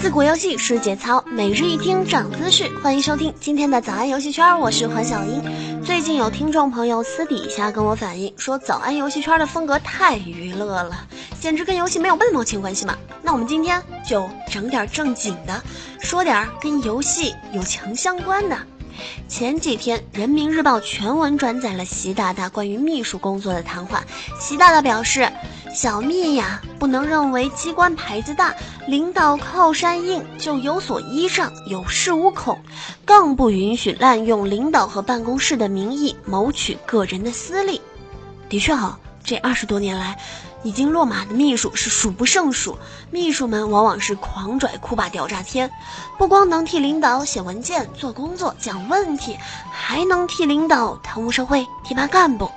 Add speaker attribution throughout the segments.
Speaker 1: 自古游戏是节操，每日一听长姿势。欢迎收听今天的早安游戏圈，我是黄小英。最近有听众朋友私底下跟我反映说，早安游戏圈的风格太娱乐了，简直跟游戏没有半毛钱关系嘛。那我们今天就整点正经的，说点跟游戏有强相关的。前几天，人民日报全文转载了习大大关于秘书工作的谈话。习大大表示。小蜜呀，不能认为机关牌子大，领导靠山硬就有所依仗、有恃无恐，更不允许滥用领导和办公室的名义谋取个人的私利。的确哈，这二十多年来，已经落马的秘书是数不胜数。秘书们往往是狂拽酷霸屌炸天，不光能替领导写文件、做工作、讲问题，还能替领导贪污受贿、提拔干部。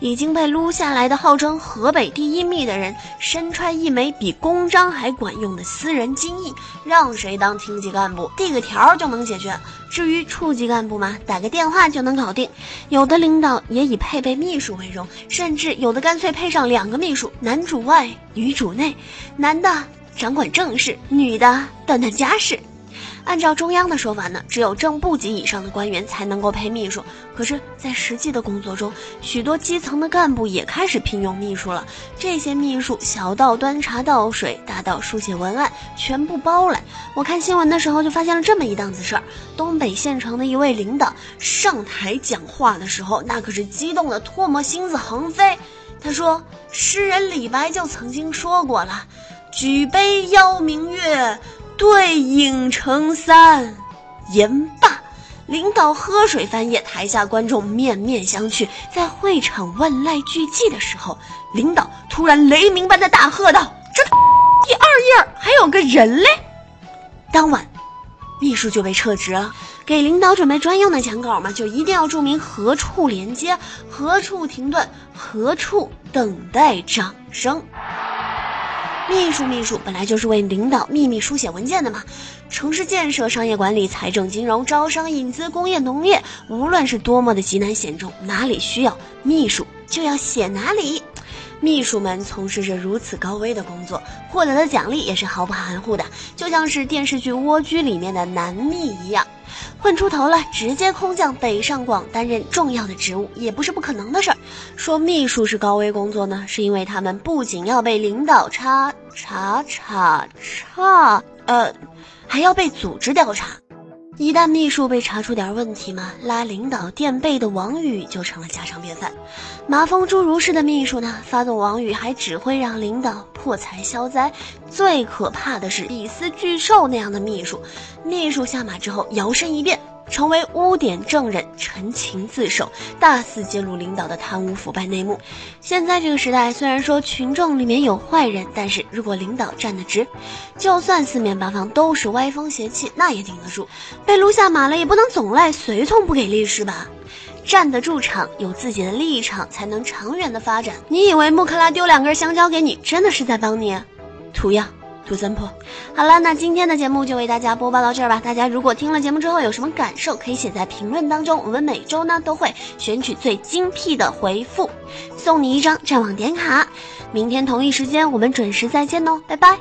Speaker 1: 已经被撸下来的号称河北第一密的人，身穿一枚比公章还管用的私人金印，让谁当厅级干部，递个条就能解决。至于处级干部嘛，打个电话就能搞定。有的领导也以配备秘书为荣，甚至有的干脆配上两个秘书，男主外，女主内，男的掌管政事，女的断断家事。按照中央的说法呢，只有正部级以上的官员才能够配秘书。可是，在实际的工作中，许多基层的干部也开始聘用秘书了。这些秘书小到端茶倒水，大到书写文案，全部包揽。我看新闻的时候就发现了这么一档子事儿：东北县城的一位领导上台讲话的时候，那可是激动的唾沫星子横飞。他说：“诗人李白就曾经说过了，举杯邀明月。”对影成三，言罢，领导喝水翻页，台下观众面面相觑。在会场万籁俱寂的时候，领导突然雷鸣般的大喝道：“这第二页还有个人嘞！”当晚，秘书就被撤职了。给领导准备专用的讲稿嘛，就一定要注明何处连接，何处停顿，何处等待掌声。秘书，秘书本来就是为领导秘密书写文件的嘛。城市建设、商业管理、财政、金融、招商引资、工业农业，无论是多么的极难险重，哪里需要秘书就要写哪里。秘书们从事着如此高危的工作，获得的奖励也是毫不含糊的，就像是电视剧《蜗居》里面的男秘一样。混出头了，直接空降北上广担任重要的职务，也不是不可能的事儿。说秘书是高危工作呢，是因为他们不仅要被领导查查查查，呃，还要被组织调查。一旦秘书被查出点问题嘛，拉领导垫背的王宇就成了家常便饭。麻风侏儒式的秘书呢，发动王宇还只会让领导破财消灾。最可怕的是比斯巨兽那样的秘书，秘书下马之后摇身一变。成为污点证人，陈情自首，大肆揭露领导的贪污腐败内幕。现在这个时代，虽然说群众里面有坏人，但是如果领导站得直，就算四面八方都是歪风邪气，那也顶得住。被撸下马了，也不能总赖随从不给力是吧？站得住场，有自己的立场，才能长远的发展。你以为穆克拉丢两根香蕉给你，真的是在帮你？图样。图三破，好了，那今天的节目就为大家播报到这儿吧。大家如果听了节目之后有什么感受，可以写在评论当中。我们每周呢都会选取最精辟的回复，送你一张战网点卡。明天同一时间我们准时再见哦，拜拜。